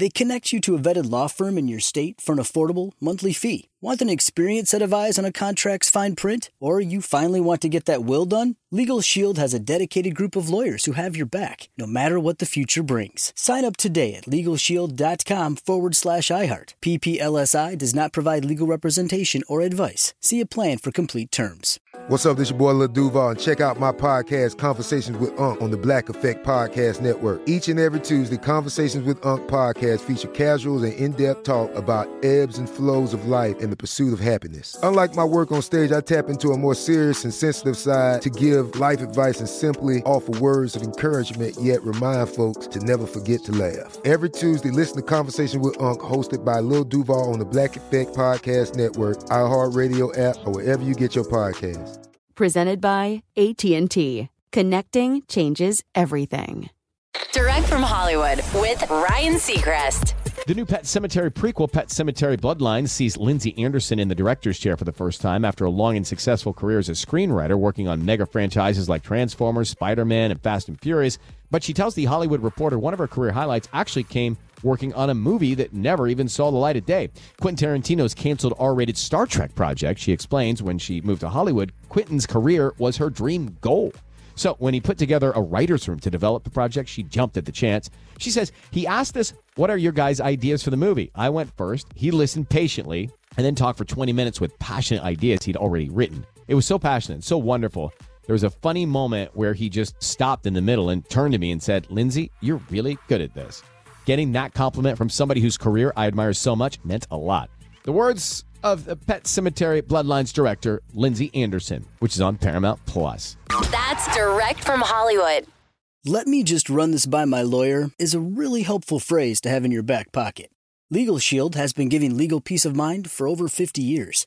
They connect you to a vetted law firm in your state for an affordable monthly fee. Want an experienced set of eyes on a contract's fine print? Or you finally want to get that will done? Legal Shield has a dedicated group of lawyers who have your back, no matter what the future brings. Sign up today at LegalShield.com forward slash iHeart. PPLSI does not provide legal representation or advice. See a plan for complete terms. What's up? This your boy Lil Duval, and check out my podcast, Conversations with Unc, on the Black Effect Podcast Network. Each and every Tuesday, Conversations with Unc podcast feature casuals and in-depth talk about ebbs and flows of life and the pursuit of happiness. Unlike my work on stage, I tap into a more serious and sensitive side to give life advice and simply offer words of encouragement, yet remind folks to never forget to laugh. Every Tuesday, listen to Conversation with Unc, hosted by Lil Duval on the Black Effect Podcast Network, iHeartRadio app, or wherever you get your podcasts. Presented by AT&T. Connecting changes everything. Direct from Hollywood with Ryan Seacrest. The new Pet Sematary prequel, Pet Sematary Bloodline, sees Lindsey Anderson in the director's chair for the first time after a long and successful career as a screenwriter, working on mega franchises like Transformers, Spider Man, and Fast and Furious. But she tells The Hollywood Reporter one of her career highlights actually came working on a movie that never even saw the light of day. Quentin Tarantino's canceled R rated Star Trek project, she explains when she moved to Hollywood, Quentin's career was her dream goal. So when he put together a writer's room to develop the project, she jumped at the chance. She says, He asked us, What are your guys' ideas for the movie? I went first. He listened patiently and then talked for 20 minutes with passionate ideas he'd already written. It was so passionate, so wonderful. There was a funny moment where he just stopped in the middle and turned to me and said, Lindsey, you're really good at this. Getting that compliment from somebody whose career I admire so much meant a lot. The words of the Pet Sematary Bloodlines director, Lindsey Anderson, which is on Paramount Plus. That's direct from Hollywood. Let me just run this by my lawyer is a really helpful phrase to have in your back pocket. Legal Shield has been giving legal peace of mind for over 50 years.